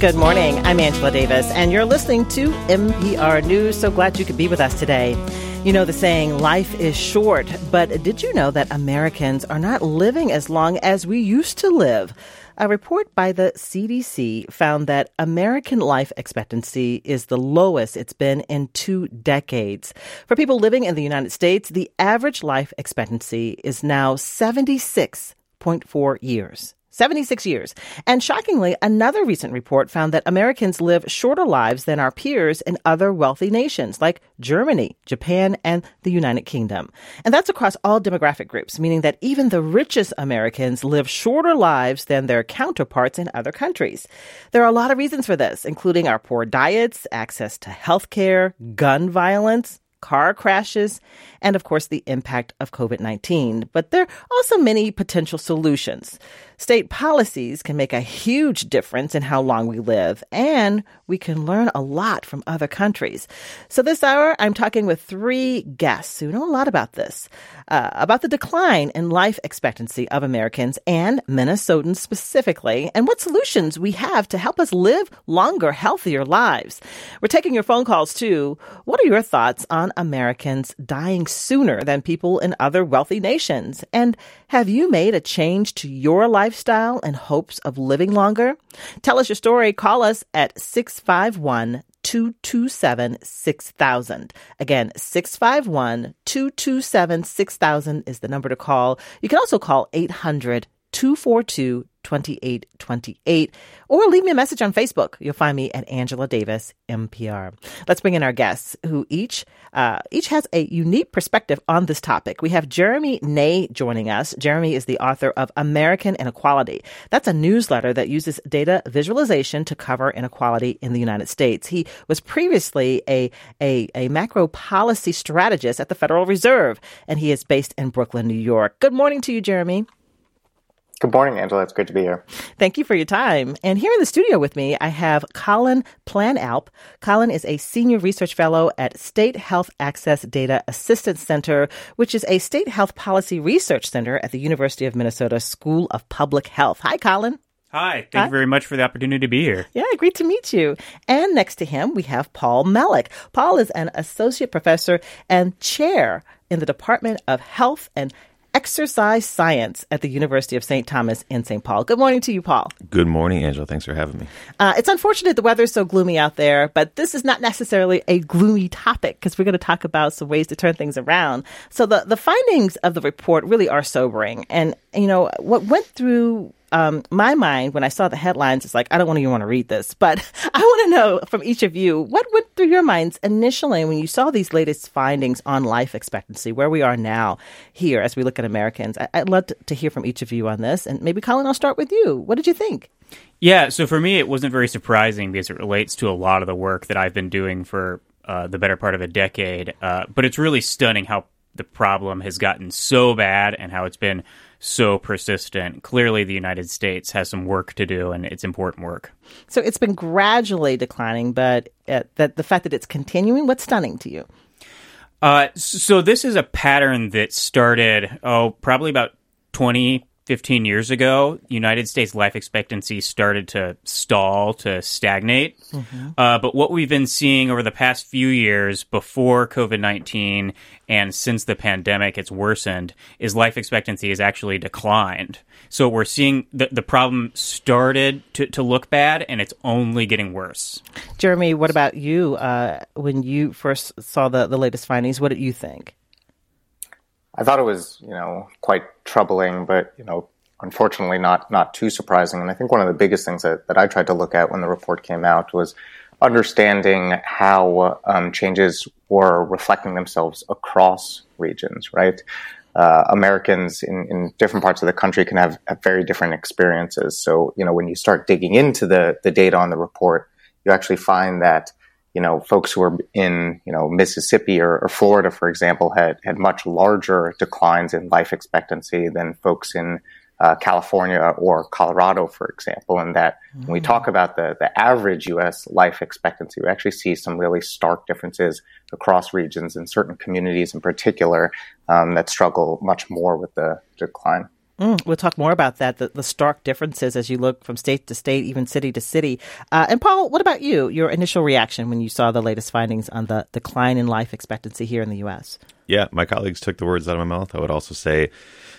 Good morning. I'm Angela Davis, and you're listening to MPR News. So glad you could be with us today. You know the saying, life is short, but did you know that Americans are not living as long as we used to live? A report by the CDC found that American life expectancy is the lowest it's been in two decades. For people living in the United States, the average life expectancy is now 76.4 years. 76 years. And shockingly, another recent report found that Americans live shorter lives than our peers in other wealthy nations like Germany, Japan, and the United Kingdom. And that's across all demographic groups, meaning that even the richest Americans live shorter lives than their counterparts in other countries. There are a lot of reasons for this, including our poor diets, access to health care, gun violence, car crashes, and of course the impact of COVID 19. But there are also many potential solutions. State policies can make a huge difference in how long we live, and we can learn a lot from other countries. So this hour, I'm talking with three guests who know a lot about this, uh, about the decline in life expectancy of Americans and Minnesotans specifically, and what solutions we have to help us live longer, healthier lives. We're taking your phone calls too. What are your thoughts on Americans dying sooner than people in other wealthy nations? And have you made a change to your lifestyle in hopes of living longer? Tell us your story. Call us at 651 227 6000. Again, 651 227 6000 is the number to call. You can also call 800 242 2828 or leave me a message on Facebook. You'll find me at Angela Davis MPR. Let's bring in our guests who each uh, each has a unique perspective on this topic. We have Jeremy Ney joining us. Jeremy is the author of American Inequality. That's a newsletter that uses data visualization to cover inequality in the United States. He was previously a, a, a macro policy strategist at the Federal Reserve, and he is based in Brooklyn, New York. Good morning to you, Jeremy. Good morning, Angela. It's great to be here. Thank you for your time. And here in the studio with me, I have Colin Planalp. Colin is a senior research fellow at State Health Access Data Assistance Center, which is a state health policy research center at the University of Minnesota School of Public Health. Hi, Colin. Hi, thank Hi. you very much for the opportunity to be here. Yeah, great to meet you. And next to him, we have Paul Mellick. Paul is an associate professor and chair in the Department of Health and exercise science at the University of St. Thomas in St. Paul. Good morning to you, Paul. Good morning, Angela. Thanks for having me. Uh, it's unfortunate the weather's so gloomy out there, but this is not necessarily a gloomy topic because we're going to talk about some ways to turn things around. So the, the findings of the report really are sobering. And, you know, what went through um, my mind when I saw the headlines is like, I don't want to even want to read this, but I want to know from each of you what went through your minds initially when you saw these latest findings on life expectancy, where we are now here as we look at Americans. I- would love to hear from each of you on this, and maybe Colin, I'll start with you. What did you think? Yeah, so for me, it wasn't very surprising because it relates to a lot of the work that I've been doing for uh, the better part of a decade. Uh, but it's really stunning how the problem has gotten so bad and how it's been so persistent. Clearly, the United States has some work to do, and it's important work. So it's been gradually declining, but uh, that the fact that it's continuing, what's stunning to you? Uh, so this is a pattern that started, oh, probably about 20, 15 years ago, United States life expectancy started to stall, to stagnate. Mm-hmm. Uh, but what we've been seeing over the past few years before COVID 19 and since the pandemic, it's worsened, is life expectancy has actually declined. So we're seeing the, the problem started to, to look bad and it's only getting worse. Jeremy, what about you? Uh, when you first saw the, the latest findings, what did you think? I thought it was, you know, quite troubling, but, you know, unfortunately not, not too surprising. And I think one of the biggest things that, that I tried to look at when the report came out was understanding how um, changes were reflecting themselves across regions, right? Uh, Americans in, in different parts of the country can have, have, very different experiences. So, you know, when you start digging into the, the data on the report, you actually find that you know, folks who were in, you know, Mississippi or, or, Florida, for example, had, had much larger declines in life expectancy than folks in uh, California or Colorado, for example. And that mm-hmm. when we talk mm. about the, the average U.S. life expectancy, we actually see some really stark differences across regions and certain communities in particular um, that struggle much more with the decline. Mm, we'll talk more about that, the, the, stark differences as you look from state to state, even city to city. Uh, and Paul, what about you? Your initial reaction when you saw the latest findings on the decline in life expectancy here in the U.S.? Yeah, my colleagues took the words out of my mouth. I would also say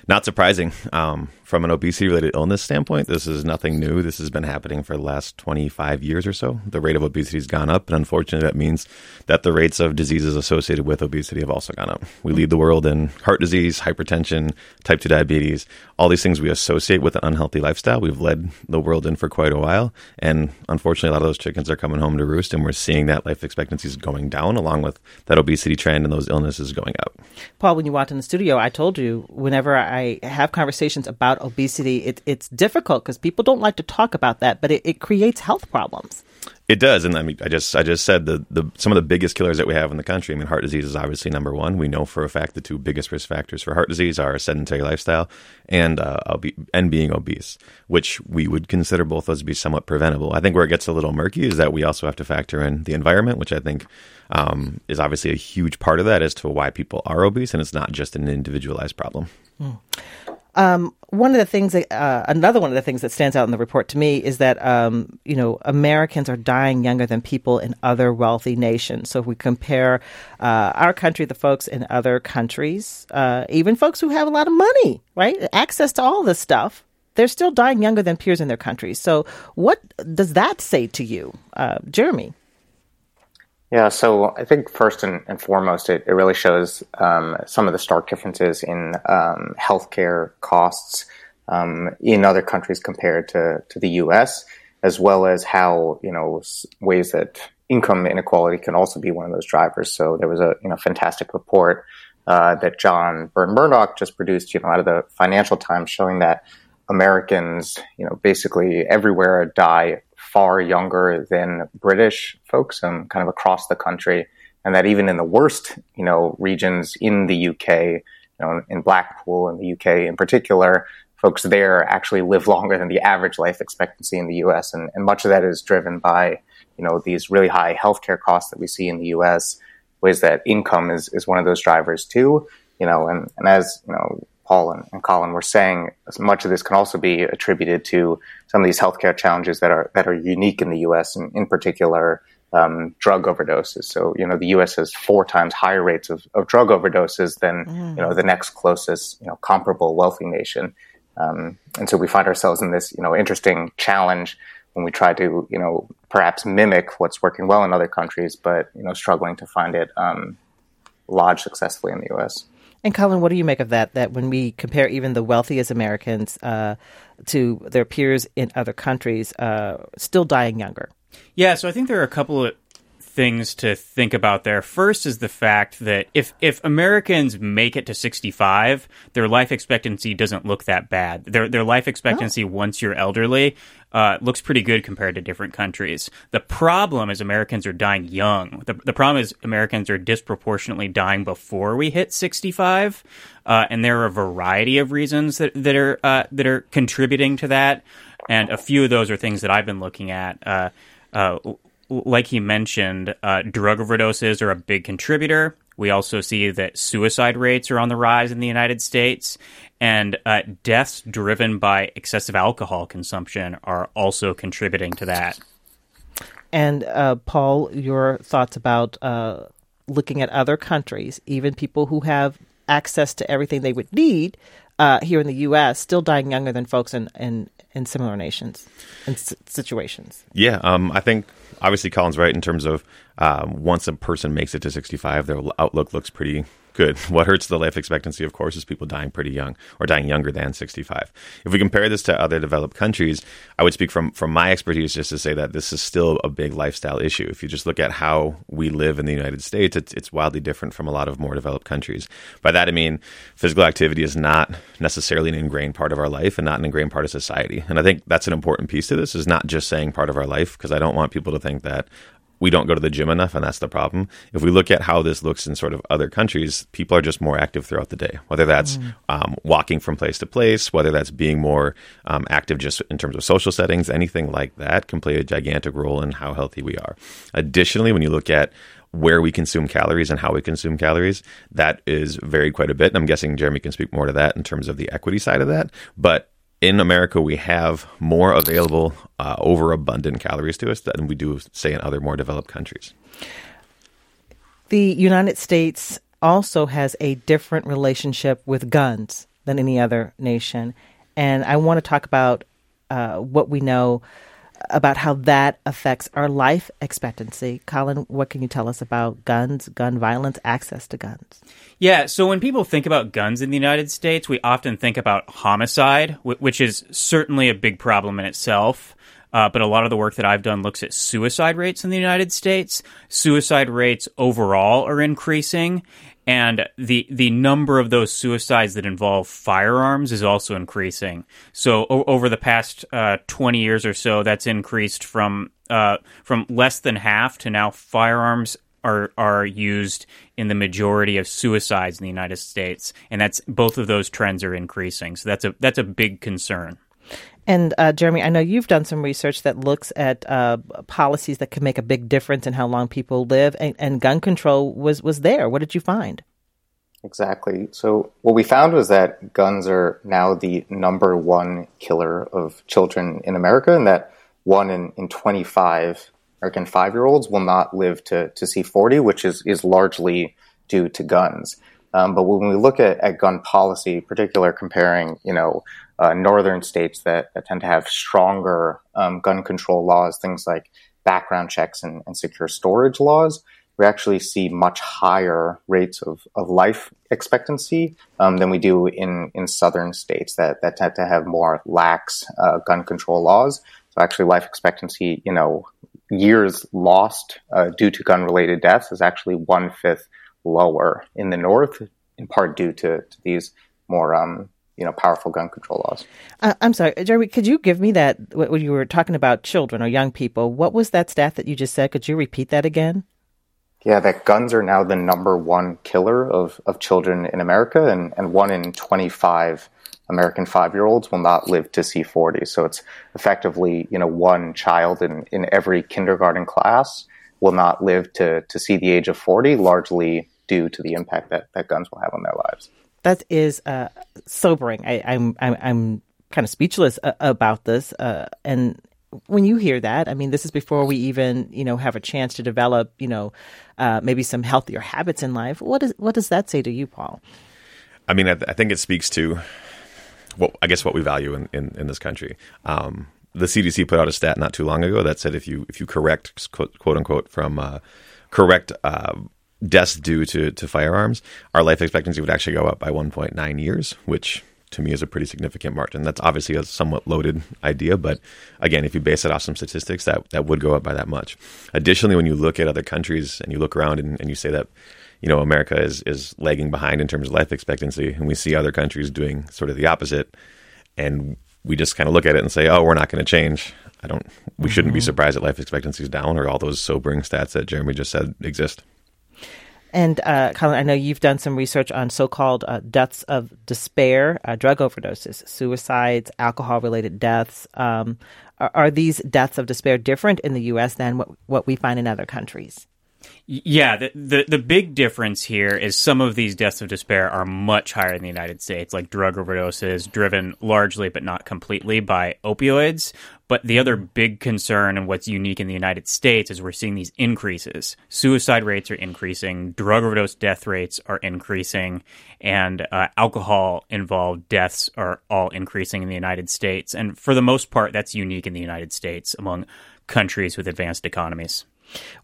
not surprising. Um, from an obesity related illness standpoint, this is nothing new. This has been happening for the last 25 years or so. The rate of obesity has gone up, and unfortunately, that means that the rates of diseases associated with obesity have also gone up. We lead the world in heart disease, hypertension, type 2 diabetes, all these things we associate with an unhealthy lifestyle. We've led the world in for quite a while, and unfortunately, a lot of those chickens are coming home to roost, and we're seeing that life expectancy is going down along with that obesity trend and those illnesses going up. Paul, when you walked in the studio, I told you whenever I have conversations about obesity, it, it's difficult because people don't like to talk about that, but it, it creates health problems. It does, and I mean, I just I just said the, the some of the biggest killers that we have in the country. I mean, heart disease is obviously number one. We know for a fact the two biggest risk factors for heart disease are a sedentary lifestyle and uh, and being obese, which we would consider both those to be somewhat preventable. I think where it gets a little murky is that we also have to factor in the environment, which I think um, is obviously a huge part of that as to why people are obese, and it's not just an individualized problem. Mm. Um, one of the things, that, uh, another one of the things that stands out in the report to me is that um, you know Americans are dying younger than people in other wealthy nations. So if we compare uh, our country, the folks in other countries, uh, even folks who have a lot of money, right, access to all this stuff, they're still dying younger than peers in their countries. So what does that say to you, uh, Jeremy? Yeah, so I think first and, and foremost, it, it really shows um, some of the stark differences in um, healthcare costs um, in other countries compared to, to the U.S., as well as how you know ways that income inequality can also be one of those drivers. So there was a you know fantastic report uh, that John Burn-Murdoch just produced, you know, out of the Financial Times, showing that Americans, you know, basically everywhere die far younger than British folks, um, kind of across the country, and that even in the worst, you know, regions in the UK, you know, in Blackpool in the UK in particular, folks there actually live longer than the average life expectancy in the US, and, and much of that is driven by, you know, these really high healthcare costs that we see in the US. Ways that income is is one of those drivers too, you know, and, and as you know, Paul and, and, Colin were saying, much of this can also be attributed to some of these healthcare challenges that are that are unique in the U.S. and in particular um, drug overdoses. So you know the U.S. has four times higher rates of, of drug overdoses than mm. you know the next closest you know comparable wealthy nation, um, and so we find ourselves in this you know interesting challenge when we try to you know perhaps mimic what's working well in other countries, but you know struggling to find it um, lodged successfully in the U.S. And Colin, what do you make of that? That when we compare even the wealthiest Americans uh, to their peers in other countries, uh, still dying younger. Yeah, so I think there are a couple of things to think about there. First is the fact that if if Americans make it to 65, their life expectancy doesn't look that bad. Their their life expectancy oh. once you're elderly uh, looks pretty good compared to different countries. The problem is Americans are dying young. The, the problem is Americans are disproportionately dying before we hit 65, uh, and there are a variety of reasons that that are uh, that are contributing to that. And a few of those are things that I've been looking at. Uh, uh, like he mentioned, uh, drug overdoses are a big contributor. We also see that suicide rates are on the rise in the United States, and uh, deaths driven by excessive alcohol consumption are also contributing to that. And uh, Paul, your thoughts about uh, looking at other countries, even people who have access to everything they would need uh, here in the U.S., still dying younger than folks in, in, in similar nations and situations. Yeah, um, I think obviously Colin's right in terms of um, once a person makes it to 65, their outlook looks pretty good. What hurts the life expectancy, of course, is people dying pretty young or dying younger than 65. If we compare this to other developed countries, I would speak from, from my expertise just to say that this is still a big lifestyle issue. If you just look at how we live in the United States, it's, it's wildly different from a lot of more developed countries. By that, I mean physical activity is not necessarily an ingrained part of our life and not an ingrained part of society. And I think that's an important piece to this is not just saying part of our life, because I don't want people to think that, we don't go to the gym enough, and that's the problem. If we look at how this looks in sort of other countries, people are just more active throughout the day, whether that's mm. um, walking from place to place, whether that's being more um, active just in terms of social settings, anything like that can play a gigantic role in how healthy we are. Additionally, when you look at where we consume calories and how we consume calories, that is varied quite a bit. And I'm guessing Jeremy can speak more to that in terms of the equity side of that. But in America, we have more available, uh, overabundant calories to us than we do, say, in other more developed countries. The United States also has a different relationship with guns than any other nation. And I want to talk about uh, what we know about how that affects our life expectancy. Colin, what can you tell us about guns, gun violence, access to guns? Yeah, so when people think about guns in the United States, we often think about homicide, which is certainly a big problem in itself. Uh, but a lot of the work that I've done looks at suicide rates in the United States. Suicide rates overall are increasing, and the the number of those suicides that involve firearms is also increasing. So o- over the past uh, twenty years or so, that's increased from uh, from less than half to now firearms are are used in the majority of suicides in the United States, and that's both of those trends are increasing. So that's a that's a big concern. And uh, Jeremy, I know you've done some research that looks at uh, policies that can make a big difference in how long people live, and, and gun control was was there. What did you find? Exactly. So what we found was that guns are now the number one killer of children in America, and that one in, in 25 American five year olds will not live to, to see 40, which is, is largely due to guns. Um, but when we look at, at gun policy, particular comparing, you know, uh, northern states that, that, tend to have stronger um, gun control laws, things like background checks and, and, secure storage laws, we actually see much higher rates of, of life expectancy um, than we do in, in southern states that, that tend to have more lax uh, gun control laws. So actually, life expectancy, you know, years lost uh, due to gun related deaths is actually one fifth lower in the north, in part due to, to these more um, you know powerful gun control laws. Uh, I'm sorry, Jeremy. Could you give me that when you were talking about children or young people? What was that stat that you just said? Could you repeat that again? Yeah, that guns are now the number one killer of, of children in America, and, and one in 25 American five year olds will not live to see 40. So it's effectively, you know, one child in, in every kindergarten class will not live to, to see the age of 40, largely due to the impact that, that guns will have on their lives. That is uh, sobering. I, am I'm, I'm, I'm kind of speechless uh, about this. Uh, and when you hear that, I mean, this is before we even, you know, have a chance to develop, you know, uh, maybe some healthier habits in life. What is what does that say to you, Paul? I mean, I, th- I think it speaks to what I guess what we value in in, in this country. Um, the CDC put out a stat not too long ago that said if you if you correct quote, quote unquote from uh, correct uh, deaths due to to firearms, our life expectancy would actually go up by 1.9 years, which to me is a pretty significant margin. That's obviously a somewhat loaded idea, but again, if you base it off some statistics, that that would go up by that much. Additionally, when you look at other countries and you look around and, and you say that you know America is is lagging behind in terms of life expectancy, and we see other countries doing sort of the opposite, and we just kind of look at it and say, oh, we're not going to change. I don't. We mm-hmm. shouldn't be mm-hmm. surprised that life expectancy is down, or all those sobering stats that Jeremy just said exist. And uh, Colin, I know you've done some research on so-called uh, deaths of despair, uh, drug overdoses, suicides, alcohol-related deaths. Um, are, are, these deaths of despair different in the U.S. than what, what we find in other countries? Yeah, the, the, the big difference here is some of these deaths of despair are much higher in the United States, like drug overdoses, driven largely but not completely by opioids. But the other big concern and what's unique in the United States is we're seeing these increases. Suicide rates are increasing, drug overdose death rates are increasing, and uh, alcohol involved deaths are all increasing in the United States. And for the most part, that's unique in the United States among countries with advanced economies.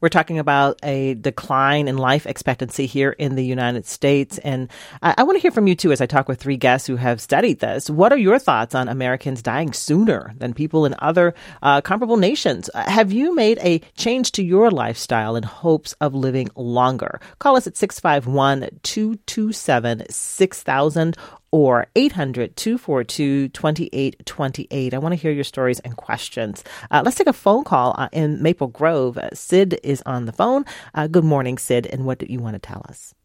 We're talking about a decline in life expectancy here in the United States. And I, I want to hear from you too as I talk with three guests who have studied this. What are your thoughts on Americans dying sooner than people in other uh, comparable nations? Have you made a change to your lifestyle in hopes of living longer? Call us at 651 227 6000 or 800 242 2828. I want to hear your stories and questions. Uh, let's take a phone call uh, in Maple Grove. Uh, Sid is on the phone. Uh, good morning, Sid, and what do you want to tell us?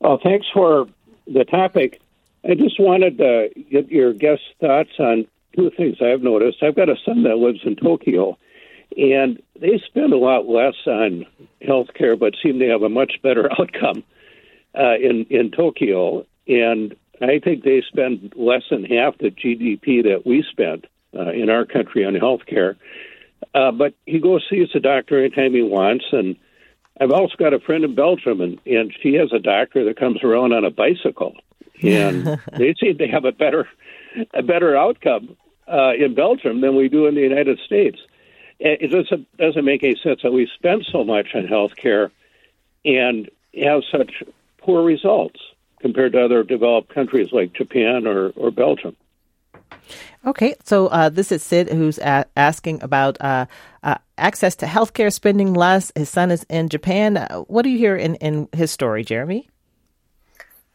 Well, thanks for the topic. I just wanted to get your guest thoughts on two things I've noticed. I've got a son that lives in Tokyo, and they spend a lot less on health care, but seem to have a much better outcome uh, in in Tokyo. And I think they spend less than half the GDP that we spend uh, in our country on health care. Uh, but he goes sees a doctor anytime he wants, and I've also got a friend in Belgium, and, and she has a doctor that comes around on a bicycle, and they seem to have a better a better outcome uh, in Belgium than we do in the United States. It doesn't doesn't make any sense that we spend so much on health care and have such poor results compared to other developed countries like Japan or, or Belgium. Okay, so uh, this is Sid who's a- asking about uh, uh, access to healthcare, spending less. His son is in Japan. Uh, what do you hear in, in his story, Jeremy?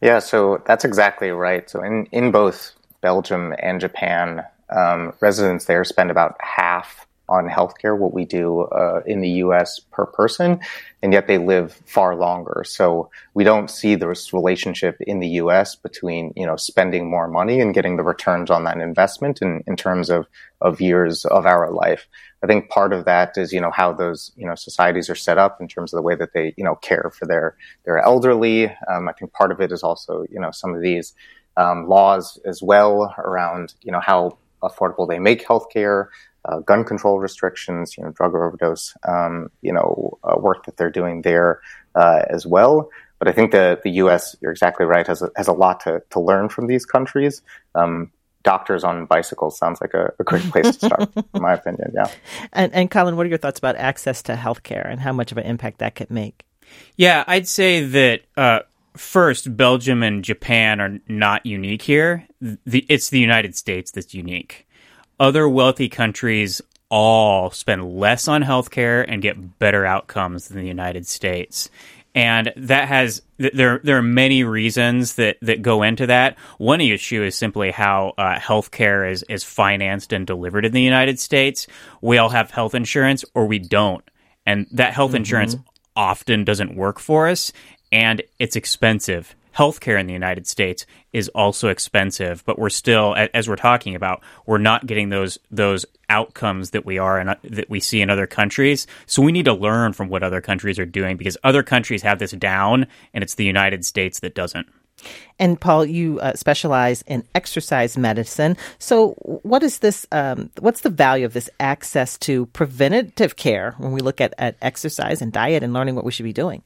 Yeah, so that's exactly right. So in, in both Belgium and Japan, um, residents there spend about half on healthcare what we do uh, in the U.S. per person, and yet they live far longer. So we don't see this relationship in the U.S. between you know spending more money and getting the returns on that investment in, in terms of of years of our life. I think part of that is you know how those you know societies are set up in terms of the way that they you know care for their their elderly. Um, I think part of it is also you know some of these um, laws as well around you know how affordable they make healthcare uh, gun control restrictions, you know, drug overdose, um, you know, uh, work that they're doing there uh, as well. But I think the the U.S. You're exactly right has a, has a lot to to learn from these countries. Um, doctors on bicycles sounds like a, a great place to start, in my opinion. Yeah. And, and Colin, what are your thoughts about access to healthcare and how much of an impact that could make? Yeah, I'd say that uh, first, Belgium and Japan are not unique here. The, it's the United States that's unique other wealthy countries all spend less on healthcare and get better outcomes than the United States. And that has there there are many reasons that, that go into that. One issue is simply how uh, healthcare is is financed and delivered in the United States. We all have health insurance, or we don't, and that health mm-hmm. insurance often doesn't work for us, and it's expensive healthcare in the United States is also expensive, but we're still, as we're talking about, we're not getting those those outcomes that we are and that we see in other countries. So we need to learn from what other countries are doing because other countries have this down, and it's the United States that doesn't. And Paul, you uh, specialize in exercise medicine. So, what is this? Um, what's the value of this access to preventative care when we look at, at exercise and diet and learning what we should be doing?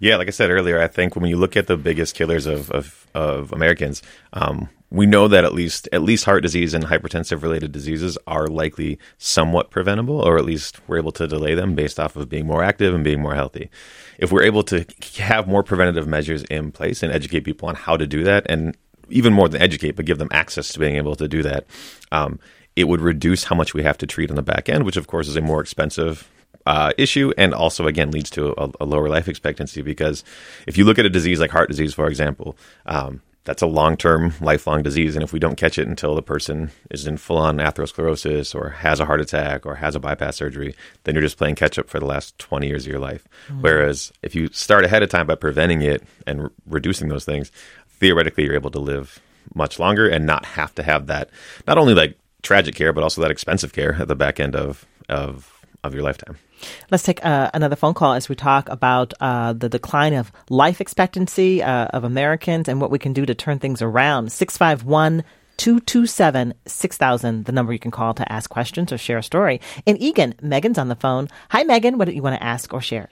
Yeah, like I said earlier, I think when you look at the biggest killers of of, of Americans, um, we know that at least at least heart disease and hypertensive related diseases are likely somewhat preventable, or at least we're able to delay them based off of being more active and being more healthy. If we're able to have more preventative measures in place and educate people on how to do that, and even more than educate, but give them access to being able to do that, um, it would reduce how much we have to treat on the back end, which of course is a more expensive uh, issue and also again leads to a, a, lower life expectancy because if you look at a disease like heart disease for example um, that's a long-term lifelong disease and if we don't catch it until the person is in full-on atherosclerosis or has a heart attack or has a bypass surgery then you're just playing catch up for the last 20 years of your life mm-hmm. whereas if you start ahead of time by preventing it and re- reducing those things theoretically you're able to live much longer and not have to have that not only like tragic care but also that expensive care at the back end of of of your lifetime. Let's take uh, another phone call as we talk about uh, the decline of life expectancy uh, of Americans and what we can do to turn things around. 651 227 6000, the number you can call to ask questions or share a story. In Eagan, Megan's on the phone. Hi, Megan. What do you want to ask or share?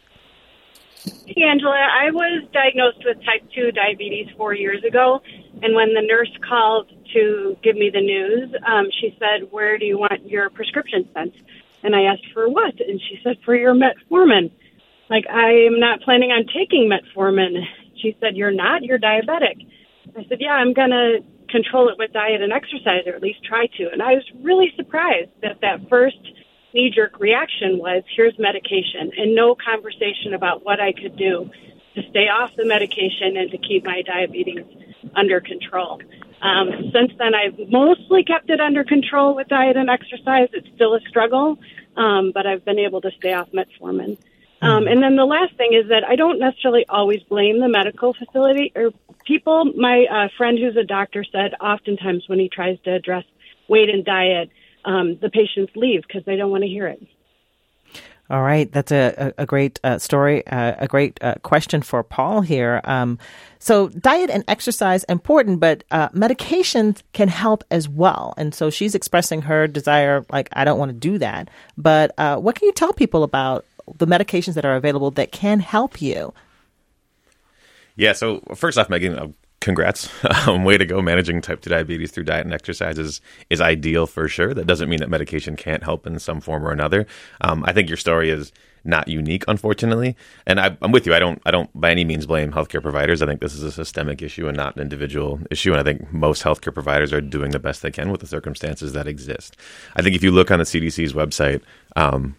Hey, Angela. I was diagnosed with type 2 diabetes four years ago. And when the nurse called to give me the news, um, she said, Where do you want your prescription sent? And I asked for what? And she said, for your metformin. Like, I am not planning on taking metformin. She said, you're not? You're diabetic. I said, yeah, I'm going to control it with diet and exercise, or at least try to. And I was really surprised that that first knee jerk reaction was, here's medication, and no conversation about what I could do to stay off the medication and to keep my diabetes under control. Um, since then, I've mostly kept it under control with diet and exercise. It's still a struggle, um, but I've been able to stay off metformin. Um, and then the last thing is that I don't necessarily always blame the medical facility or people. My uh, friend who's a doctor said oftentimes when he tries to address weight and diet, um, the patients leave because they don't want to hear it. All right, that's a, a, a great uh, story, uh, a great uh, question for Paul here. Um, so, diet and exercise important, but uh, medications can help as well. And so, she's expressing her desire, like I don't want to do that. But uh, what can you tell people about the medications that are available that can help you? Yeah. So first off, Megan, uh, congrats. Um, way to go. Managing type 2 diabetes through diet and exercise is, is ideal for sure. That doesn't mean that medication can't help in some form or another. Um, I think your story is not unique, unfortunately. And I, am with you. I don't, I don't by any means blame healthcare providers. I think this is a systemic issue and not an individual issue. And I think most healthcare providers are doing the best they can with the circumstances that exist. I think if you look on the CDC's website, um,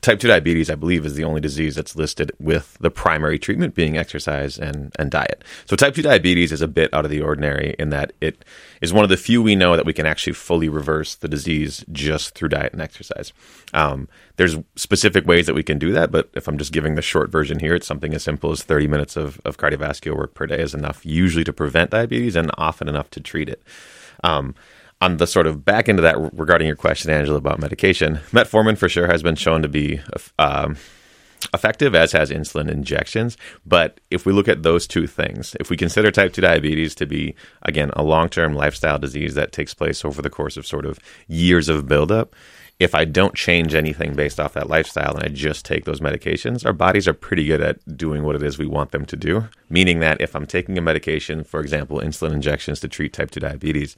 type 2 diabetes, I believe, is the only disease that's listed with the primary treatment being exercise and, and diet. So, type 2 diabetes is a bit out of the ordinary in that it is one of the few we know that we can actually fully reverse the disease just through diet and exercise. Um, there's specific ways that we can do that, but if I'm just giving the short version here, it's something as simple as 30 minutes of, of cardiovascular work per day is enough, usually to prevent diabetes and often enough to treat it. Um, on the sort of back end of that regarding your question, Angela, about medication, metformin for sure has been shown to be um, effective, as has insulin injections. But if we look at those two things, if we consider type 2 diabetes to be, again, a long term lifestyle disease that takes place over the course of sort of years of buildup, if I don't change anything based off that lifestyle and I just take those medications, our bodies are pretty good at doing what it is we want them to do. Meaning that if I'm taking a medication, for example, insulin injections to treat type 2 diabetes,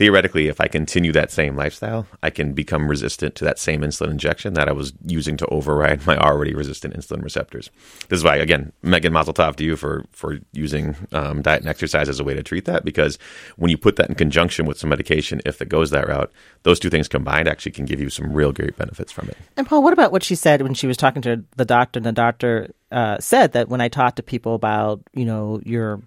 theoretically, if I continue that same lifestyle, I can become resistant to that same insulin injection that I was using to override my already resistant insulin receptors. This is why, again, Megan Mazel Tov to you for for using um, diet and exercise as a way to treat that. Because when you put that in conjunction with some medication, if it goes that route, those two things combined actually can give you some real great benefits from it. And Paul, what about what she said when she was talking to the doctor? And the doctor uh, said that when I talk to people about, you know, your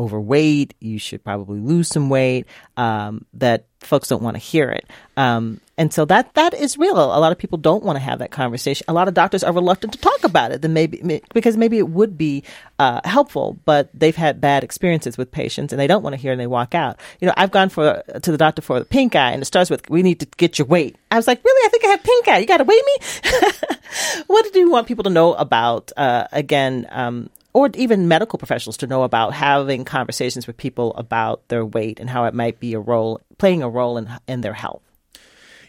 overweight, you should probably lose some weight, um, that folks don't want to hear it. Um, and so that that is real. A lot of people don't want to have that conversation. A lot of doctors are reluctant to talk about it. Then maybe because maybe it would be uh, helpful, but they've had bad experiences with patients and they don't want to hear and they walk out. You know, I've gone for to the doctor for the pink eye, and it starts with "We need to get your weight." I was like, "Really? I think I have pink eye. You got to weigh me." what do you want people to know about? Uh, again, um, or even medical professionals to know about having conversations with people about their weight and how it might be a role playing a role in in their health.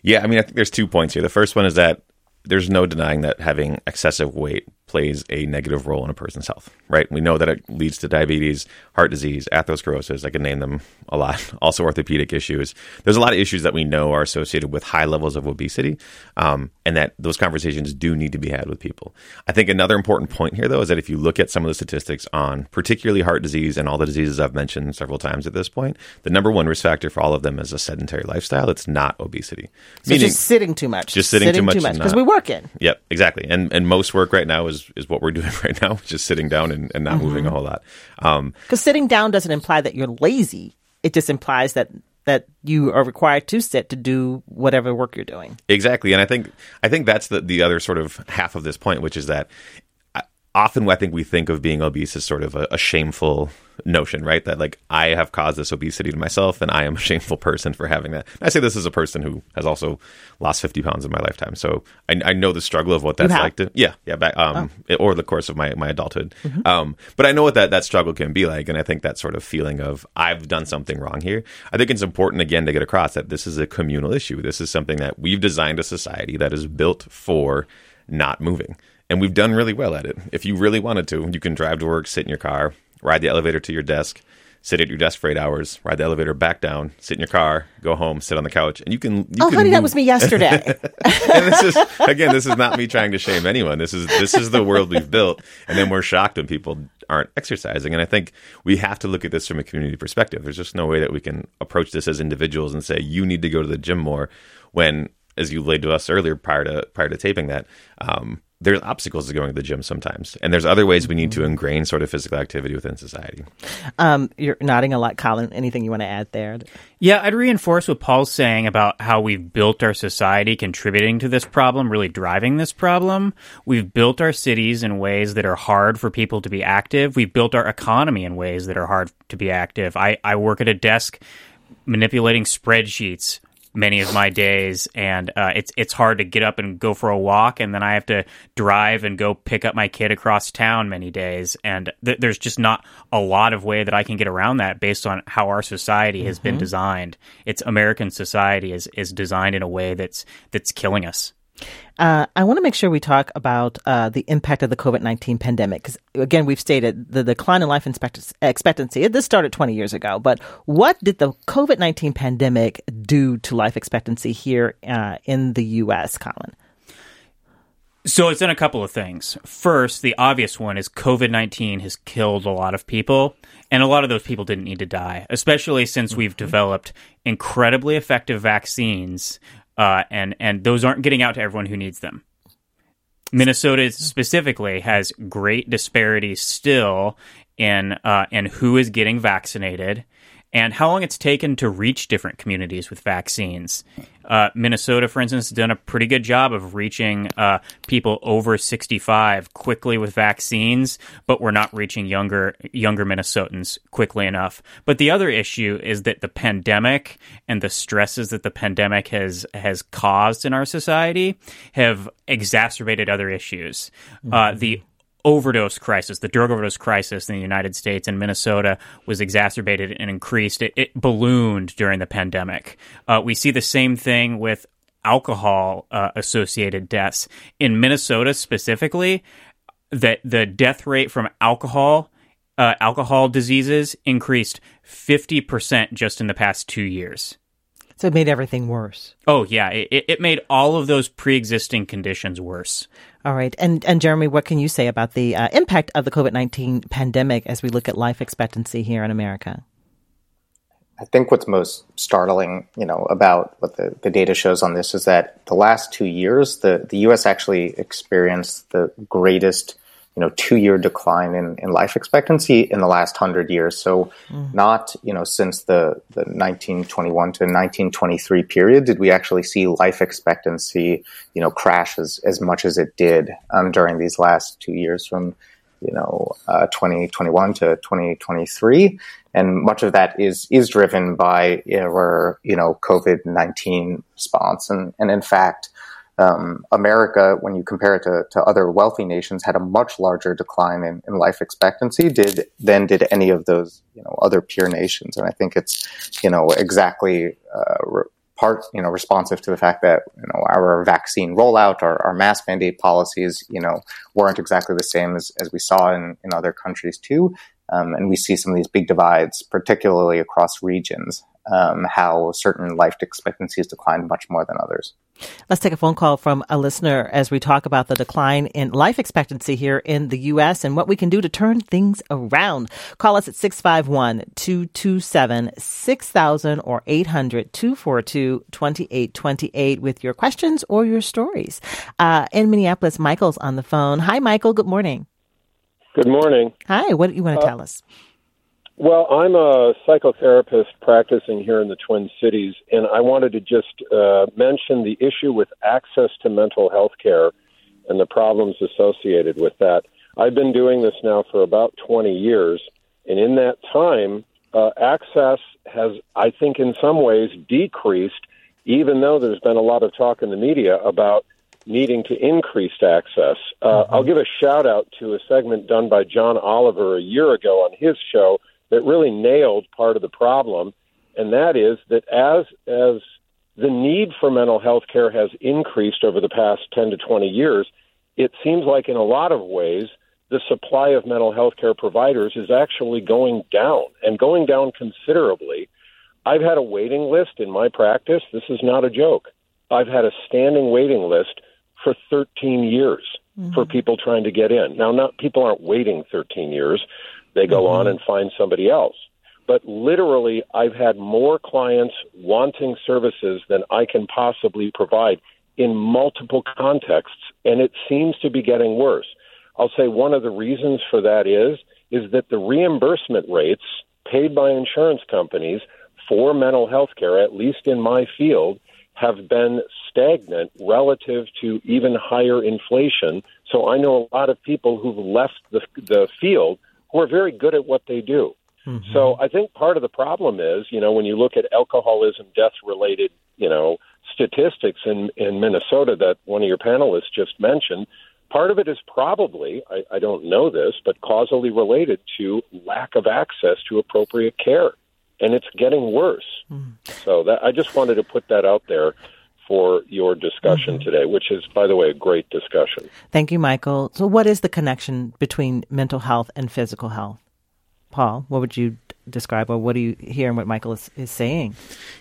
Yeah, I mean, I think there's two points here. The first one is that there's no denying that having excessive weight plays a negative role in a person's health, right? We know that it leads to diabetes, heart disease, atherosclerosis. I can name them a lot. Also, orthopedic issues. There's a lot of issues that we know are associated with high levels of obesity, um, and that those conversations do need to be had with people. I think another important point here, though, is that if you look at some of the statistics on particularly heart disease and all the diseases I've mentioned several times at this point, the number one risk factor for all of them is a sedentary lifestyle. It's not obesity. So Meaning, just sitting too much. Just sitting, sitting too much because we work in. Yep, exactly. And and most work right now is is what we're doing right now, just sitting down and, and not mm-hmm. moving a whole lot. Because um, sitting down doesn't imply that you're lazy. It just implies that that you are required to sit to do whatever work you're doing. Exactly, and I think I think that's the the other sort of half of this point, which is that often I think we think of being obese as sort of a, a, shameful notion, right? That like I have caused this obesity to myself, and I am a shameful person for having that. And I say this as a person who has also lost fifty pounds in my lifetime, so I, I know the struggle of what that's like to yeah yeah back um oh. or the course of my my adulthood. Mm-hmm. Um, but I know what that that struggle can be like, and I think that sort of feeling of I've done something wrong here. I think it's important again to get across that this is a communal issue. This is something that we've designed a society that is built for not moving and we've done really well at it. If you really wanted to, you can drive to work, sit in your car, ride the elevator to your desk, sit at your desk for eight hours, ride the elevator back down, sit in your car, go home, sit on the couch, and you can. You oh, can honey, move. that was me yesterday. and this is again, this is not me trying to shame anyone. This is this is the world we've built, and then we're shocked when people aren't exercising. And I think we have to look at this from a community perspective. There's just no way that we can approach this as individuals and say you need to go to the gym more when, as you laid to us earlier prior to prior to taping that. Um, there's obstacles to going to the gym sometimes, and there's other ways we need to mm-hmm. ingrain sort of physical activity within society. Um, you're nodding a lot, Colin. Anything you want to add there? Yeah, I'd reinforce what Paul's saying about how we've built our society contributing to this problem, really driving this problem. We've built our cities in ways that are hard for people to be active. We've built our economy in ways that are hard to be active. I, I work at a desk manipulating spreadsheets many of my days, and uh, it's it's hard to get up and go for a walk, and then I have to drive and go pick up my kid across town many days, and th- there's just not a lot of way that I can get around that based on how our society has mm-hmm. been designed. It's American society is is designed in a way that's that's killing us. Uh, I want to make sure we talk about uh, the impact of the COVID 19 pandemic. Because, again, we've stated the decline in life expectancy. This started 20 years ago. But what did the COVID 19 pandemic do to life expectancy here uh, in the U.S., Colin? So it's done a couple of things. First, the obvious one is COVID 19 has killed a lot of people, and a lot of those people didn't need to die, especially since we've mm-hmm. developed incredibly effective vaccines uh, and and those aren't getting out to everyone who needs them. Minnesota specifically has great disparities still in uh, in who is getting vaccinated and how long it's taken to reach different communities with vaccines. Uh, Minnesota, for instance, has done a pretty good job of reaching uh, people over 65 quickly with vaccines, but we're not reaching younger younger Minnesotans quickly enough. But the other issue is that the pandemic and the stresses that the pandemic has has caused in our society have exacerbated other issues. Uh, the overdose crisis, the drug overdose crisis in the United States and Minnesota was exacerbated and increased. It, it ballooned during the pandemic. Uh, we see the same thing with alcohol uh, associated deaths. In Minnesota specifically, that the death rate from alcohol uh, alcohol diseases increased 50% just in the past two years. So it made everything worse. Oh yeah, it, it made all of those pre-existing conditions worse. All right, and and Jeremy, what can you say about the uh, impact of the COVID nineteen pandemic as we look at life expectancy here in America? I think what's most startling, you know, about what the, the data shows on this is that the last two years, the, the U.S. actually experienced the greatest you know two year decline in, in life expectancy in the last hundred years. So mm. not you know since the the 1921 to 1923 period did we actually see life expectancy you know crash as, as much as it did um, during these last two years from you know uh, 2021 to 2023 and much of that is is driven by our you know COVID 19 response and and in fact um, America, when you compare it to, to other wealthy nations, had a much larger decline in, in life expectancy did than did any of those you know other peer nations, and I think it's you know exactly uh, re- part you know responsive to the fact that you know our vaccine rollout, our, our mass mandate policies, you know weren't exactly the same as, as we saw in, in other countries too, um, and we see some of these big divides, particularly across regions, um, how certain life expectancies declined much more than others. Let's take a phone call from a listener as we talk about the decline in life expectancy here in the U.S. and what we can do to turn things around. Call us at 651 227 6000 or 800 242 2828 with your questions or your stories. Uh, in Minneapolis, Michael's on the phone. Hi, Michael. Good morning. Good morning. Hi. What do you want to uh, tell us? Well, I'm a psychotherapist practicing here in the Twin Cities, and I wanted to just uh, mention the issue with access to mental health care and the problems associated with that. I've been doing this now for about 20 years, and in that time, uh, access has, I think, in some ways decreased, even though there's been a lot of talk in the media about needing to increase access. Uh, mm-hmm. I'll give a shout out to a segment done by John Oliver a year ago on his show that really nailed part of the problem, and that is that as as the need for mental health care has increased over the past 10 to 20 years, it seems like in a lot of ways the supply of mental health care providers is actually going down and going down considerably. I've had a waiting list in my practice. This is not a joke. I've had a standing waiting list for 13 years mm-hmm. for people trying to get in. Now, not people aren't waiting 13 years. They go mm-hmm. on and find somebody else. But literally, I've had more clients wanting services than I can possibly provide in multiple contexts, and it seems to be getting worse. I'll say one of the reasons for that is is that the reimbursement rates paid by insurance companies for mental health care, at least in my field, have been stagnant relative to even higher inflation. So I know a lot of people who've left the, the field who are very good at what they do. Mm-hmm. So I think part of the problem is, you know, when you look at alcoholism death related, you know, statistics in, in Minnesota that one of your panelists just mentioned, part of it is probably, I, I don't know this, but causally related to lack of access to appropriate care. And it's getting worse. Mm. So that I just wanted to put that out there for your discussion mm-hmm. today, which is, by the way, a great discussion. Thank you, Michael. So, what is the connection between mental health and physical health? Paul, what would you describe or what do you hear in what Michael is, is saying?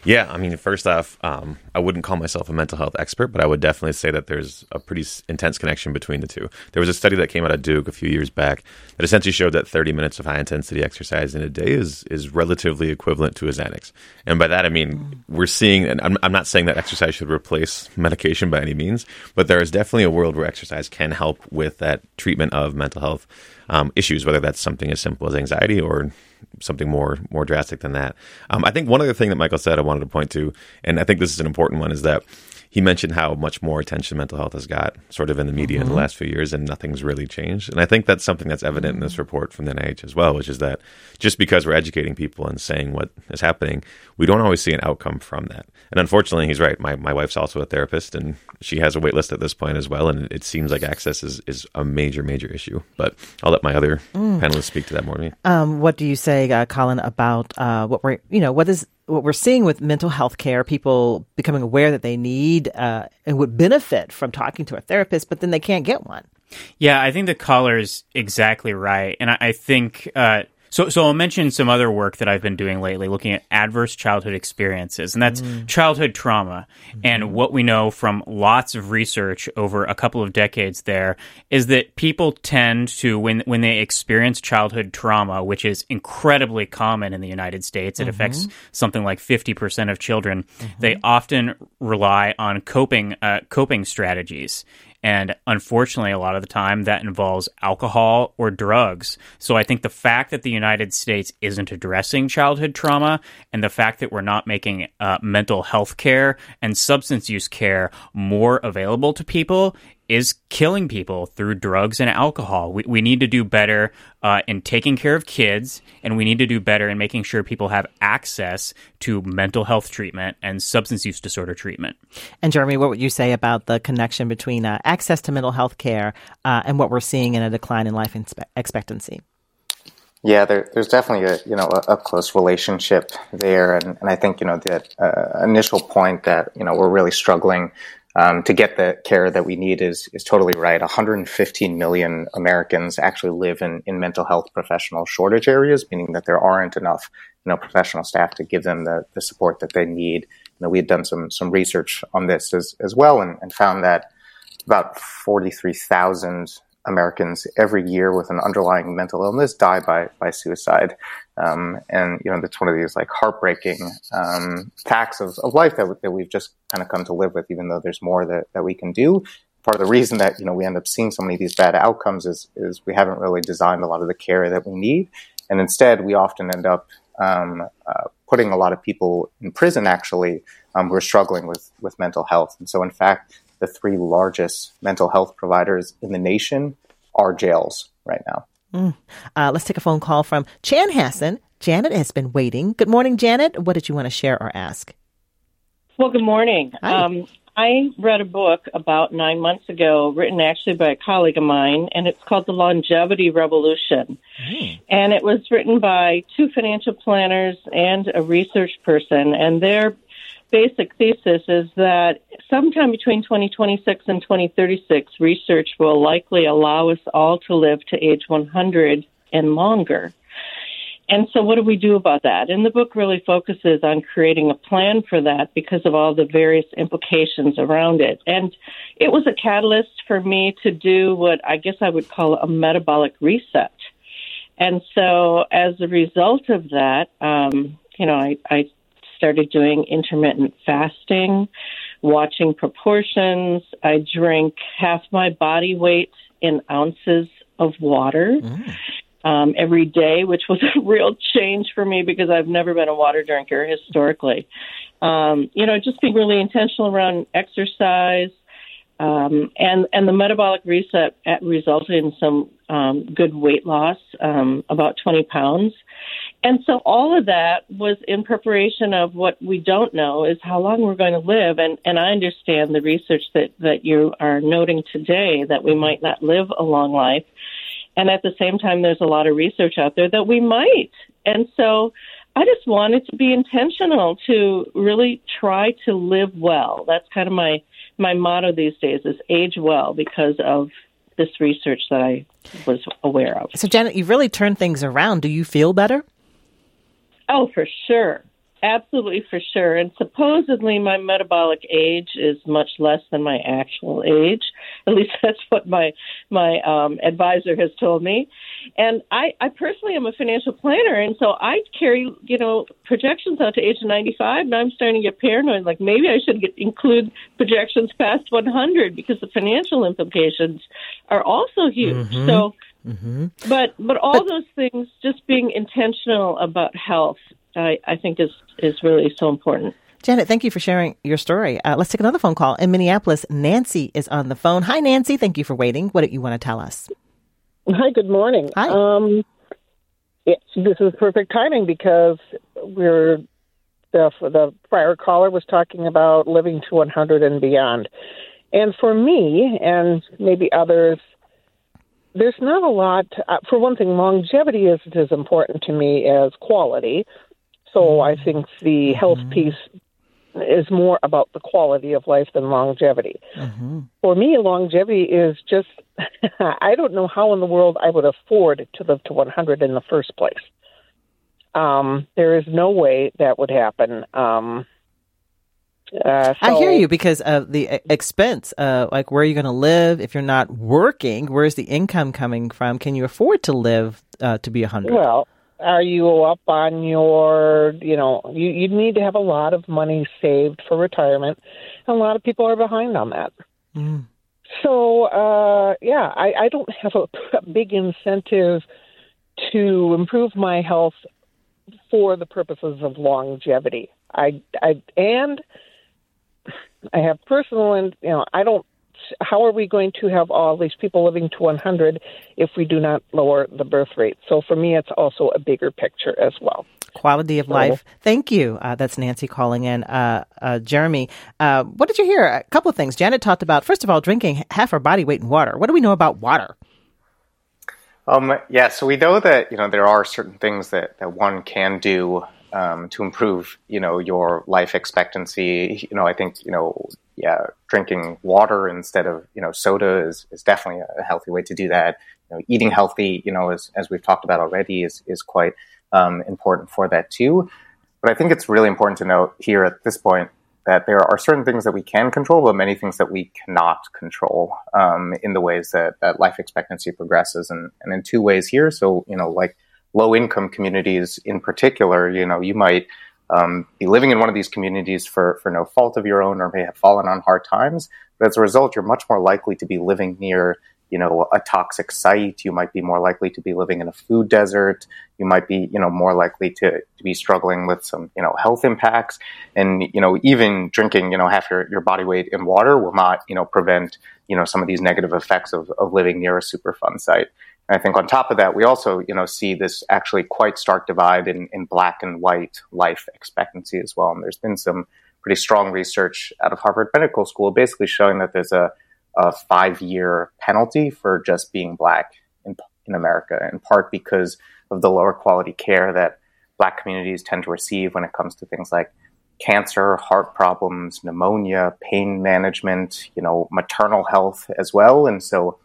Yeah, I mean, first off, um, I wouldn't call myself a mental health expert, but I would definitely say that there's a pretty intense connection between the two. There was a study that came out of Duke a few years back that essentially showed that 30 minutes of high intensity exercise in a day is is relatively equivalent to a Xanax. And by that, I mean, mm. we're seeing, and I'm, I'm not saying that exercise should replace medication by any means, but there is definitely a world where exercise can help with that treatment of mental health um, issues, whether that's something as simple as anxiety or something more more drastic than that. Um, I think one other thing that Michael said I wanted to point to, and I think this is an important one, is that he mentioned how much more attention mental health has got sort of in the media mm-hmm. in the mm-hmm. last few years and nothing's really changed. And I think that's something that's evident in this report from the NIH as well, which is that just because we're educating people and saying what is happening, we don't always see an outcome from that. And unfortunately, he's right. My, my wife's also a therapist and she has a wait list at this point as well. And it seems like access is, is a major, major issue. But I'll let my other mm. panelists speak to that more. Um, what do you say, uh, Colin, about uh, what we're, you know, what is what we're seeing with mental health care, people becoming aware that they need uh, and would benefit from talking to a therapist, but then they can't get one. Yeah, I think the caller is exactly right, and I, I think uh, so, so I'll mention some other work that I've been doing lately, looking at adverse childhood experiences, and that's mm. childhood trauma. Mm-hmm. And what we know from lots of research over a couple of decades there is that people tend to, when when they experience childhood trauma, which is incredibly common in the United States, it mm-hmm. affects something like fifty percent of children. Mm-hmm. They often rely on coping uh, coping strategies. And unfortunately, a lot of the time that involves alcohol or drugs. So I think the fact that the United States isn't addressing childhood trauma and the fact that we're not making uh, mental health care and substance use care more available to people is killing people through drugs and alcohol. We, we need to do better uh, in taking care of kids, and we need to do better in making sure people have access to mental health treatment and substance use disorder treatment. And Jeremy, what would you say about the connection between uh, access to mental health care uh, and what we're seeing in a decline in life inspe- expectancy? Yeah, there, there's definitely a you know a, a close relationship there, and, and I think you know the uh, initial point that you know we're really struggling um, to get the care that we need is is totally right. 115 million Americans actually live in, in mental health professional shortage areas, meaning that there aren't enough you know professional staff to give them the, the support that they need. You know, we had done some some research on this as as well, and, and found that about 43,000 Americans every year with an underlying mental illness die by by suicide, um, and you know that's one of these like heartbreaking um, facts of, of life that, that we've just kind of come to live with, even though there's more that, that we can do. Part of the reason that you know we end up seeing so many of these bad outcomes is is we haven't really designed a lot of the care that we need, and instead we often end up um, uh, putting a lot of people in prison actually um, who are struggling with with mental health, and so in fact the three largest mental health providers in the nation are jails right now. Mm. Uh, let's take a phone call from Chanhassen. Janet has been waiting. Good morning, Janet. What did you want to share or ask? Well, good morning. Um, I read a book about nine months ago, written actually by a colleague of mine, and it's called The Longevity Revolution. Mm. And it was written by two financial planners and a research person, and they're basic thesis is that sometime between 2026 and 2036, research will likely allow us all to live to age 100 and longer. And so, what do we do about that? And the book really focuses on creating a plan for that because of all the various implications around it. And it was a catalyst for me to do what I guess I would call a metabolic reset. And so, as a result of that, um, you know, I, I started doing intermittent fasting, watching proportions. I drink half my body weight in ounces of water. Mm. Um, every day, which was a real change for me because I've never been a water drinker historically. Um, you know, just being really intentional around exercise, um, and and the metabolic reset resulted in some um, good weight loss, um, about 20 pounds. And so all of that was in preparation of what we don't know is how long we're going to live. And, and I understand the research that, that you are noting today that we might not live a long life. And at the same time, there's a lot of research out there that we might. And so I just wanted to be intentional to really try to live well. That's kind of my, my motto these days is age well because of this research that I was aware of. So, Janet, you've really turned things around. Do you feel better? Oh, for sure. Absolutely, for sure. And supposedly, my metabolic age is much less than my actual age. At least that's what my my um, advisor has told me. And I, I personally am a financial planner, and so I carry you know projections out to age 95. And I'm starting to get paranoid. Like maybe I should get, include projections past 100 because the financial implications are also huge. Mm-hmm. So. Mm-hmm. But but all but, those things, just being intentional about health I, I think is is really so important. Janet, thank you for sharing your story. Uh, let's take another phone call. In Minneapolis, Nancy is on the phone. Hi, Nancy. Thank you for waiting. What do you want to tell us? Hi, good morning. Hi. Um, it, this is perfect timing because we're the the prior caller was talking about living to 100 and beyond, and for me and maybe others, there's not a lot. Uh, for one thing, longevity isn't as important to me as quality. So I think the health mm-hmm. piece is more about the quality of life than longevity. Mm-hmm. For me, longevity is just, I don't know how in the world I would afford to live to 100 in the first place. Um, there is no way that would happen. Um, uh, so, I hear you because of the expense. Uh, like, where are you going to live if you're not working? Where's the income coming from? Can you afford to live uh, to be a hundred? Well, are you up on your, you know, you, you need to have a lot of money saved for retirement. And a lot of people are behind on that. Mm. So, uh, yeah, I, I don't have a, a big incentive to improve my health for the purposes of longevity. I, I, and I have personal, and you know, I don't how are we going to have all these people living to 100 if we do not lower the birth rate? So for me, it's also a bigger picture as well. Quality of so, life. Thank you. Uh, that's Nancy calling in. Uh, uh, Jeremy, uh, what did you hear? A couple of things. Janet talked about, first of all, drinking half our body weight in water. What do we know about water? Um, yeah, so we know that you know there are certain things that, that one can do um, to improve, you know, your life expectancy. You know, I think you know yeah, drinking water instead of you know soda is, is definitely a healthy way to do that. You know, eating healthy, you know, as, as we've talked about already, is is quite um, important for that too. But I think it's really important to note here at this point that there are certain things that we can control, but many things that we cannot control um, in the ways that, that life expectancy progresses, and, and in two ways here. So you know, like low income communities in particular, you know, you might um, be living in one of these communities for, for no fault of your own or may have fallen on hard times. But as a result, you're much more likely to be living near, you know, a toxic site. You might be more likely to be living in a food desert. You might be, you know, more likely to, to be struggling with some, you know, health impacts. And, you know, even drinking, you know, half your, your body weight in water will not, you know, prevent, you know, some of these negative effects of, of living near a Superfund site. And I think on top of that, we also, you know, see this actually quite stark divide in, in black and white life expectancy as well. And there's been some pretty strong research out of Harvard Medical School basically showing that there's a, a five year penalty for just being black in, in America, in part because of the lower quality care that black communities tend to receive when it comes to things like cancer, heart problems, pneumonia, pain management, you know, maternal health as well. And so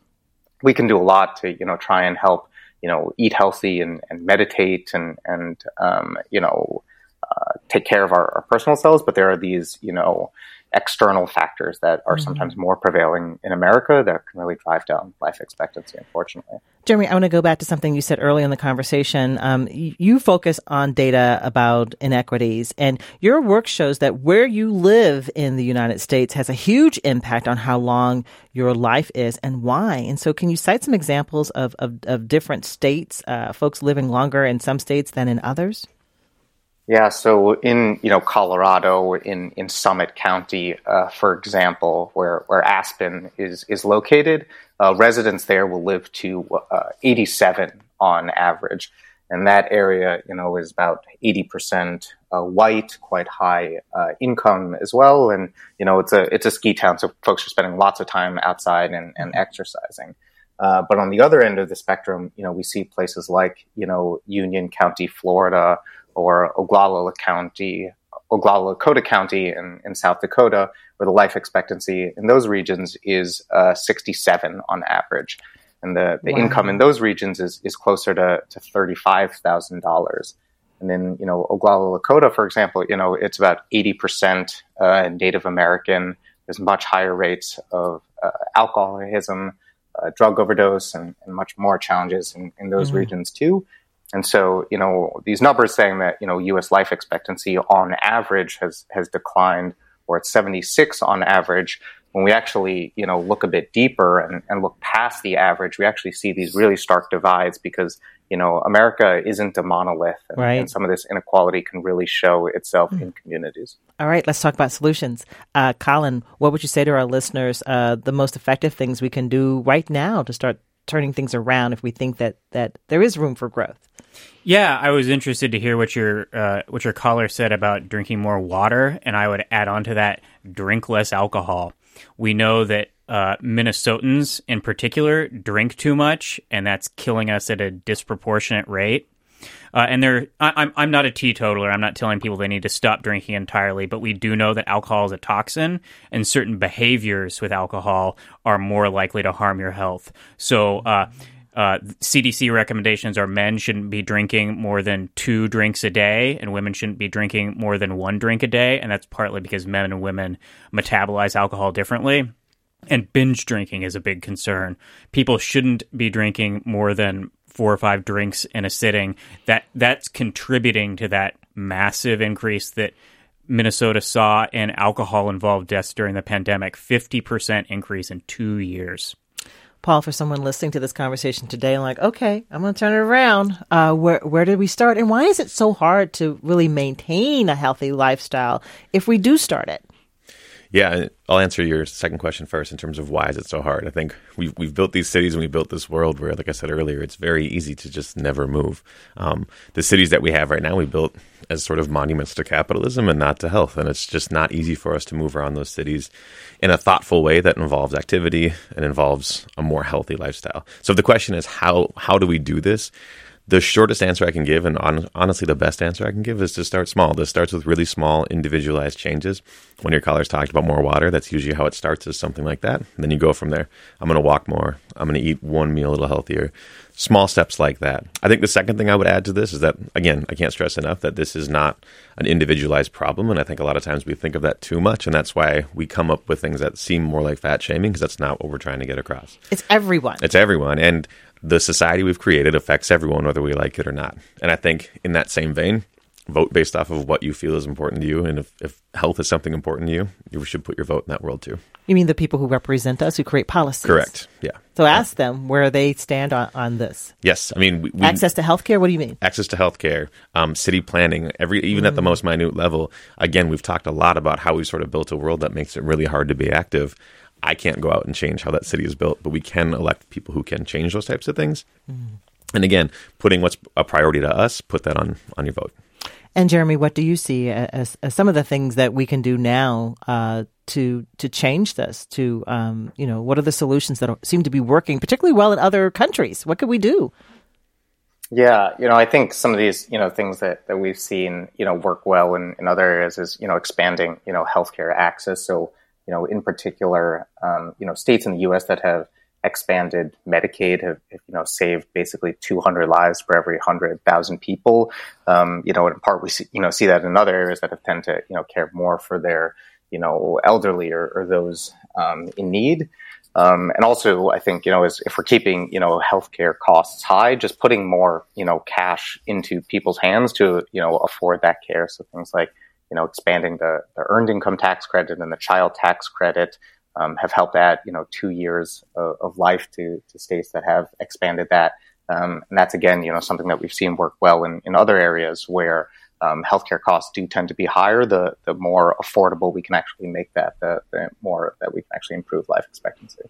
we can do a lot to you know try and help you know eat healthy and, and meditate and and um, you know uh, take care of our, our, personal selves but there are these you know external factors that are mm-hmm. sometimes more prevailing in America that can really drive down life expectancy, unfortunately. Jeremy, I want to go back to something you said early in the conversation. Um, you focus on data about inequities, and your work shows that where you live in the United States has a huge impact on how long your life is and why. And so, can you cite some examples of, of, of different states, uh, folks living longer in some states than in others? Yeah, so in you know Colorado, in in Summit County, uh, for example, where where Aspen is is located, uh, residents there will live to uh, 87 on average, and that area, you know, is about 80% uh, white, quite high uh, income as well. And, you know, it's a, it's a ski town, so folks are spending lots of time outside and, and exercising. Uh, but on the other end of the spectrum, you know, we see places like, you know, Union County, Florida, or Oglala County, Oglala Lakota County in, in South Dakota, where the life expectancy in those regions is uh, 67 on average and the, the wow. income in those regions is, is closer to, to $35,000. And then, you know, Oglala Lakota, for example, you know, it's about 80% uh, Native American. There's much higher rates of uh, alcoholism, uh, drug overdose, and, and, much more challenges in, in those mm-hmm. regions too. And so, you know, these numbers saying that, you know, U.S. life expectancy on average has, has declined, or it's 76 on average, when we actually, you know, look a bit deeper and, and look past the average, we actually see these really stark divides because, you know, America isn't a monolith. And, right. and some of this inequality can really show itself mm. in communities. All right, let's talk about solutions. Uh, Colin, what would you say to our listeners, uh, the most effective things we can do right now to start turning things around if we think that, that there is room for growth? Yeah, I was interested to hear what your uh, what your caller said about drinking more water, and I would add on to that: drink less alcohol. We know that uh, Minnesotans in particular drink too much, and that's killing us at a disproportionate rate. Uh, and there, I'm I'm not a teetotaler. I'm not telling people they need to stop drinking entirely, but we do know that alcohol is a toxin, and certain behaviors with alcohol are more likely to harm your health. So. Uh, uh, CDC recommendations are men shouldn't be drinking more than two drinks a day, and women shouldn't be drinking more than one drink a day. And that's partly because men and women metabolize alcohol differently. And binge drinking is a big concern. People shouldn't be drinking more than four or five drinks in a sitting. That that's contributing to that massive increase that Minnesota saw in alcohol involved deaths during the pandemic. Fifty percent increase in two years. Paul, for someone listening to this conversation today, I'm like, okay, I'm going to turn it around. Uh, where where did we start, and why is it so hard to really maintain a healthy lifestyle if we do start it? Yeah, I'll answer your second question first in terms of why is it so hard. I think we've we've built these cities and we built this world where, like I said earlier, it's very easy to just never move. Um, the cities that we have right now, we built as sort of monuments to capitalism and not to health, and it's just not easy for us to move around those cities in a thoughtful way that involves activity and involves a more healthy lifestyle. So the question is how how do we do this? The shortest answer I can give, and on, honestly, the best answer I can give, is to start small. This starts with really small, individualized changes. When your callers talked about more water, that's usually how it starts, is something like that. And then you go from there. I'm going to walk more. I'm going to eat one meal a little healthier. Small steps like that. I think the second thing I would add to this is that, again, I can't stress enough that this is not an individualized problem. And I think a lot of times we think of that too much. And that's why we come up with things that seem more like fat shaming, because that's not what we're trying to get across. It's everyone. It's everyone. And the society we've created affects everyone, whether we like it or not. And I think in that same vein, vote based off of what you feel is important to you. And if, if health is something important to you, you should put your vote in that world too. You mean the people who represent us, who create policies? Correct. Yeah. So ask them where they stand on, on this. Yes. I mean, we, we, access to healthcare. What do you mean? Access to healthcare, um, city planning, every even mm. at the mm. most minute level. Again, we've talked a lot about how we've sort of built a world that makes it really hard to be active. I can't go out and change how that city is built, but we can elect people who can change those types of things. Mm. And again, putting what's a priority to us, put that on on your vote. And Jeremy, what do you see as, as some of the things that we can do now uh, to to change this? To um, you know, what are the solutions that seem to be working particularly well in other countries? What could we do? Yeah, you know, I think some of these, you know, things that, that we've seen, you know, work well in, in other areas is, you know, expanding, you know, healthcare access. So, you know, in particular, um, you know, states in the U.S. that have expanded Medicaid have, you know, saved basically 200 lives for every 100,000 people. Um, you know, in part we see, you know, see that in other areas that have tend to, you know, care more for their, you know, elderly or, or those um, in need. Um, and also, I think, you know, if we're keeping, you know, healthcare costs high, just putting more, you know, cash into people's hands to, you know, afford that care. So things like, you know, expanding the, the earned income tax credit and the child tax credit um, have helped add, you know, two years of, of, life to, to states that have expanded that. Um, and that's again, you know, something that we've seen work well in, in other areas where, um, healthcare costs do tend to be higher, the the more affordable we can actually make that, the, the more that we can actually improve life expectancy.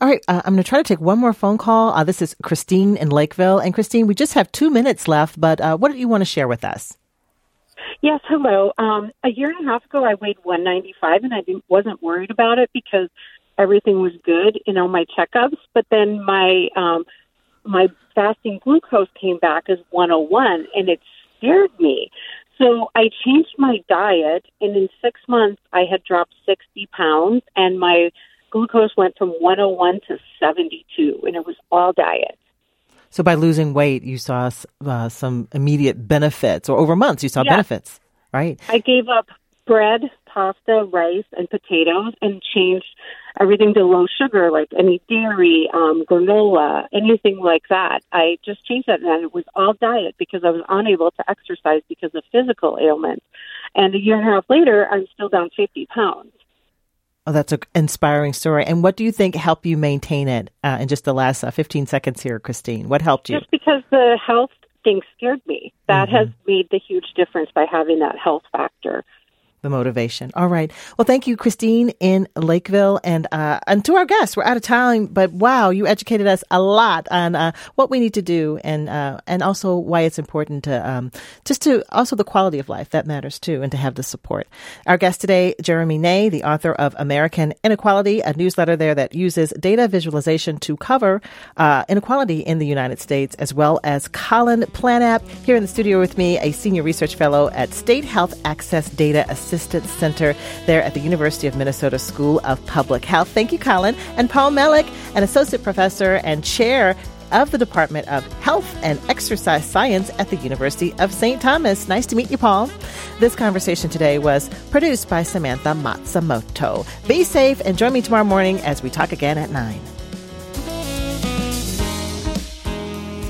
All right, uh, I'm going to try to take one more phone call. Uh, this is Christine in Lakeville, and Christine, we just have two minutes left, but uh, what do you want to share with us? Yes, hello. Um, a year and a half ago, I weighed 195, and I didn't, wasn't worried about it because everything was good in all my checkups. But then my um, my fasting glucose came back as 101, and it scared me. So I changed my diet, and in six months, I had dropped 60 pounds, and my glucose went from 101 to 72, and it was all diet. So by losing weight, you saw uh, some immediate benefits, or over months, you saw yeah. benefits, right? I gave up bread, pasta, rice, and potatoes, and changed everything to low sugar, like any dairy, um, granola, anything like that. I just changed that, and it was all diet because I was unable to exercise because of physical ailments. And a year and a half later, I'm still down 50 pounds. Oh, that's an inspiring story. And what do you think helped you maintain it uh, in just the last uh, 15 seconds here, Christine? What helped you? Just because the health thing scared me. That mm-hmm. has made the huge difference by having that health factor the motivation. All right. Well, thank you, Christine in Lakeville, and uh, and to our guests. We're out of time, but wow, you educated us a lot on uh, what we need to do, and uh, and also why it's important to um, just to also the quality of life that matters too, and to have the support. Our guest today, Jeremy Ney, the author of American Inequality, a newsletter there that uses data visualization to cover uh, inequality in the United States, as well as Colin Planalp here in the studio with me, a senior research fellow at State Health Access Data Assistance Center there at the University of Minnesota School of Public Health. Thank you, Colin. And Paul Mellick, an associate professor and chair of the Department of Health and Exercise Science at the University of St. Thomas. Nice to meet you, Paul. This conversation today was produced by Samantha Matsumoto. Be safe and join me tomorrow morning as we talk again at 9.